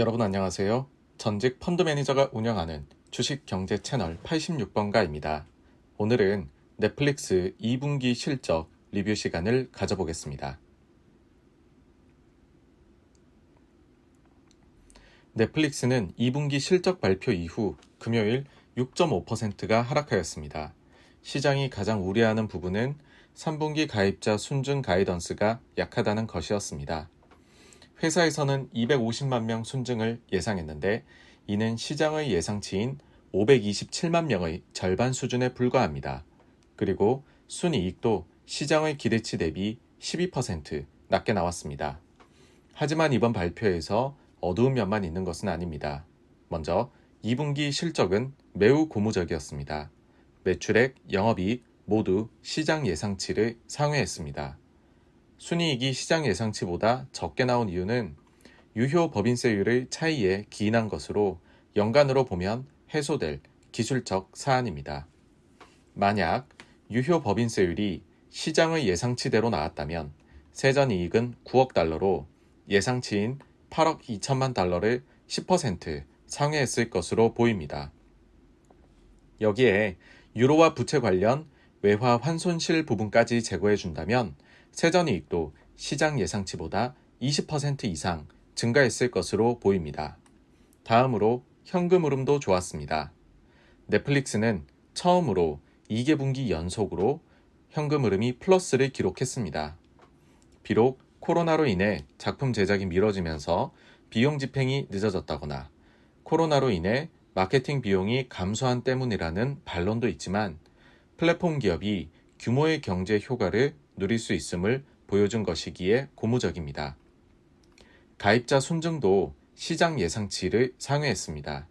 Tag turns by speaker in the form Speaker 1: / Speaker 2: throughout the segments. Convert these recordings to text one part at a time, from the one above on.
Speaker 1: 여러분 안녕하세요. 전직 펀드 매니저가 운영하는 주식 경제 채널 86번가입니다. 오늘은 넷플릭스 2분기 실적 리뷰 시간을 가져보겠습니다. 넷플릭스는 2분기 실적 발표 이후 금요일 6.5%가 하락하였습니다. 시장이 가장 우려하는 부분은 3분기 가입자 순증 가이던스가 약하다는 것이었습니다. 회사에서는 250만 명 순증을 예상했는데 이는 시장의 예상치인 527만 명의 절반 수준에 불과합니다. 그리고 순이익도 시장의 기대치 대비 12% 낮게 나왔습니다. 하지만 이번 발표에서 어두운 면만 있는 것은 아닙니다. 먼저 2분기 실적은 매우 고무적이었습니다. 매출액, 영업이익 모두 시장 예상치를 상회했습니다. 순이익이 시장 예상치보다 적게 나온 이유는 유효 법인세율의 차이에 기인한 것으로 연간으로 보면 해소될 기술적 사안입니다. 만약 유효 법인세율이 시장의 예상치대로 나왔다면 세전 이익은 9억 달러로 예상치인 8억 2천만 달러를 10% 상회했을 것으로 보입니다. 여기에 유로와 부채 관련 외화 환손실 부분까지 제거해 준다면 세전이익도 시장 예상치보다 20% 이상 증가했을 것으로 보입니다. 다음으로 현금 흐름도 좋았습니다. 넷플릭스는 처음으로 2개 분기 연속으로 현금 흐름이 플러스를 기록했습니다. 비록 코로나로 인해 작품 제작이 미뤄지면서 비용 집행이 늦어졌다거나 코로나로 인해 마케팅 비용이 감소한 때문이라는 반론도 있지만 플랫폼 기업이 규모의 경제 효과를 누릴 수 있음을 보여준 것이기에 고무적입니다. 가입자 순증도 시장 예상치를 상회했습니다.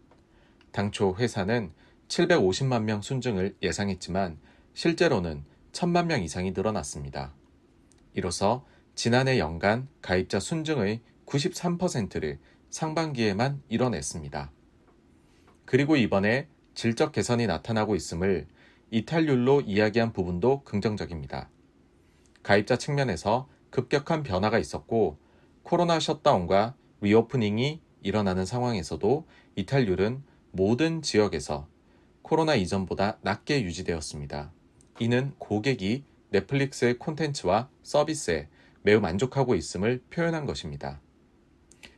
Speaker 1: 당초 회사는 750만 명 순증을 예상했지만 실제로는 1000만 명 이상이 늘어났습니다. 이로써 지난해 연간 가입자 순증의 93%를 상반기에만 이뤄냈습니다. 그리고 이번에 질적 개선이 나타나고 있음을 이탈률로 이야기한 부분도 긍정적입니다. 가입자 측면에서 급격한 변화가 있었고 코로나 셧다운과 리오프닝이 일어나는 상황에서도 이탈률은 모든 지역에서 코로나 이전보다 낮게 유지되었습니다. 이는 고객이 넷플릭스의 콘텐츠와 서비스에 매우 만족하고 있음을 표현한 것입니다.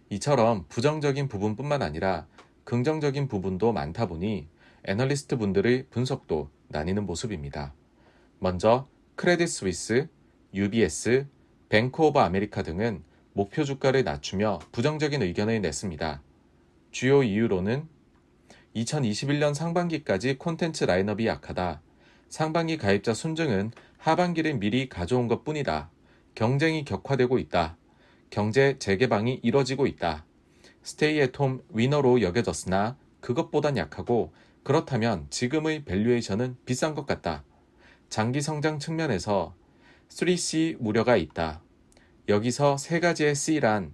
Speaker 1: 이처럼 부정적인 부분뿐만 아니라 긍정적인 부분도 많다 보니 애널리스트 분들의 분석도 나뉘는 모습입니다. 먼저 크레딧 스위스, UBS, 뱅크 오브 아메리카 등은 목표 주가를 낮추며 부정적인 의견을 냈습니다. 주요 이유로는 2021년 상반기까지 콘텐츠 라인업이 약하다. 상반기 가입자 순증은 하반기를 미리 가져온 것 뿐이다. 경쟁이 격화되고 있다. 경제 재개방이 이뤄지고 있다. stay at home winner로 여겨졌으나 그것보단 약하고 그렇다면 지금의 밸류에이션은 비싼 것 같다. 장기 성장 측면에서 3C 우려가 있다. 여기서 세 가지의 C란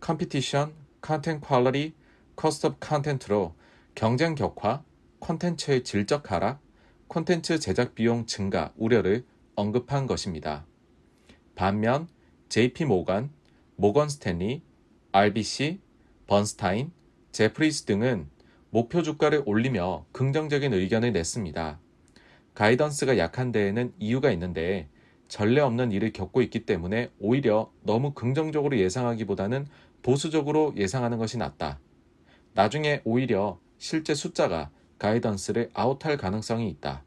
Speaker 1: competition, content quality, cost of content로 경쟁 격화, 콘텐츠의 질적 하락, 콘텐츠 제작 비용 증가 우려를 언급한 것입니다. 반면 JP 모건, 모건 스탠리, RBC, 번스타인, 제프리스 등은 목표 주가를 올리며 긍정적인 의견을 냈습니다. 가이던스가 약한 데에는 이유가 있는데 전례 없는 일을 겪고 있기 때문에 오히려 너무 긍정적으로 예상하기보다는 보수적으로 예상하는 것이 낫다. 나중에 오히려 실제 숫자가 가이던스를 아웃할 가능성이 있다.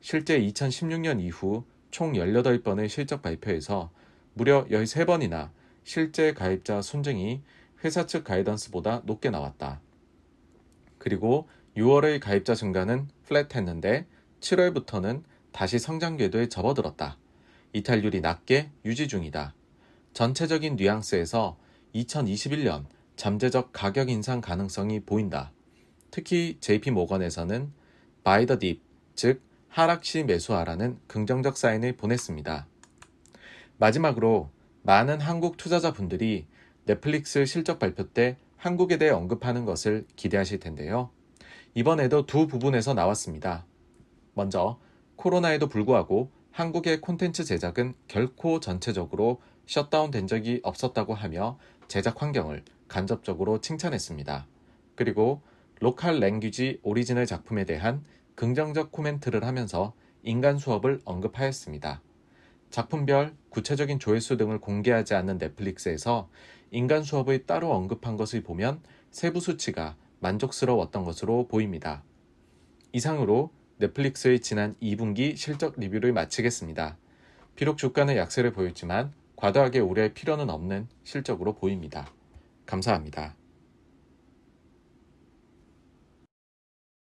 Speaker 1: 실제 2016년 이후 총 18번의 실적 발표에서 무려 13번이나 실제 가입자 순증이 회사 측 가이던스보다 높게 나왔다. 그리고 6월의 가입자 증가는 플랫했는데 7월부터는 다시 성장 궤도에 접어들었다. 이탈률이 낮게 유지 중이다. 전체적인 뉘앙스에서 2021년 잠재적 가격 인상 가능성이 보인다. 특히 JP 모건에서는 buy the dip, 즉 하락 시 매수하라는 긍정적 사인을 보냈습니다. 마지막으로 많은 한국 투자자분들이 넷플릭스 실적 발표 때 한국에 대해 언급하는 것을 기대하실 텐데요. 이번에도 두 부분에서 나왔습니다. 먼저 코로나에도 불구하고 한국의 콘텐츠 제작은 결코 전체적으로 셧다운 된 적이 없었다고 하며 제작 환경을 간접적으로 칭찬했습니다. 그리고 local language original 작품에 대한 긍정적 코멘트를 하면서 인간 수업을 언급하였습니다. 작품별 구체적인 조회수 등을 공개하지 않는 넷플릭스에서 인간 수업을 따로 언급한 것을 보면 세부 수치가 만족스러웠던 것으로 보입니다. 이상으로 넷플릭스의 지난 2분기 실적 리뷰를 마치겠습니다. 비록 주가는 약세를 보였지만 과도하게 우려할 필요는 없는 실적으로 보입니다. 감사합니다.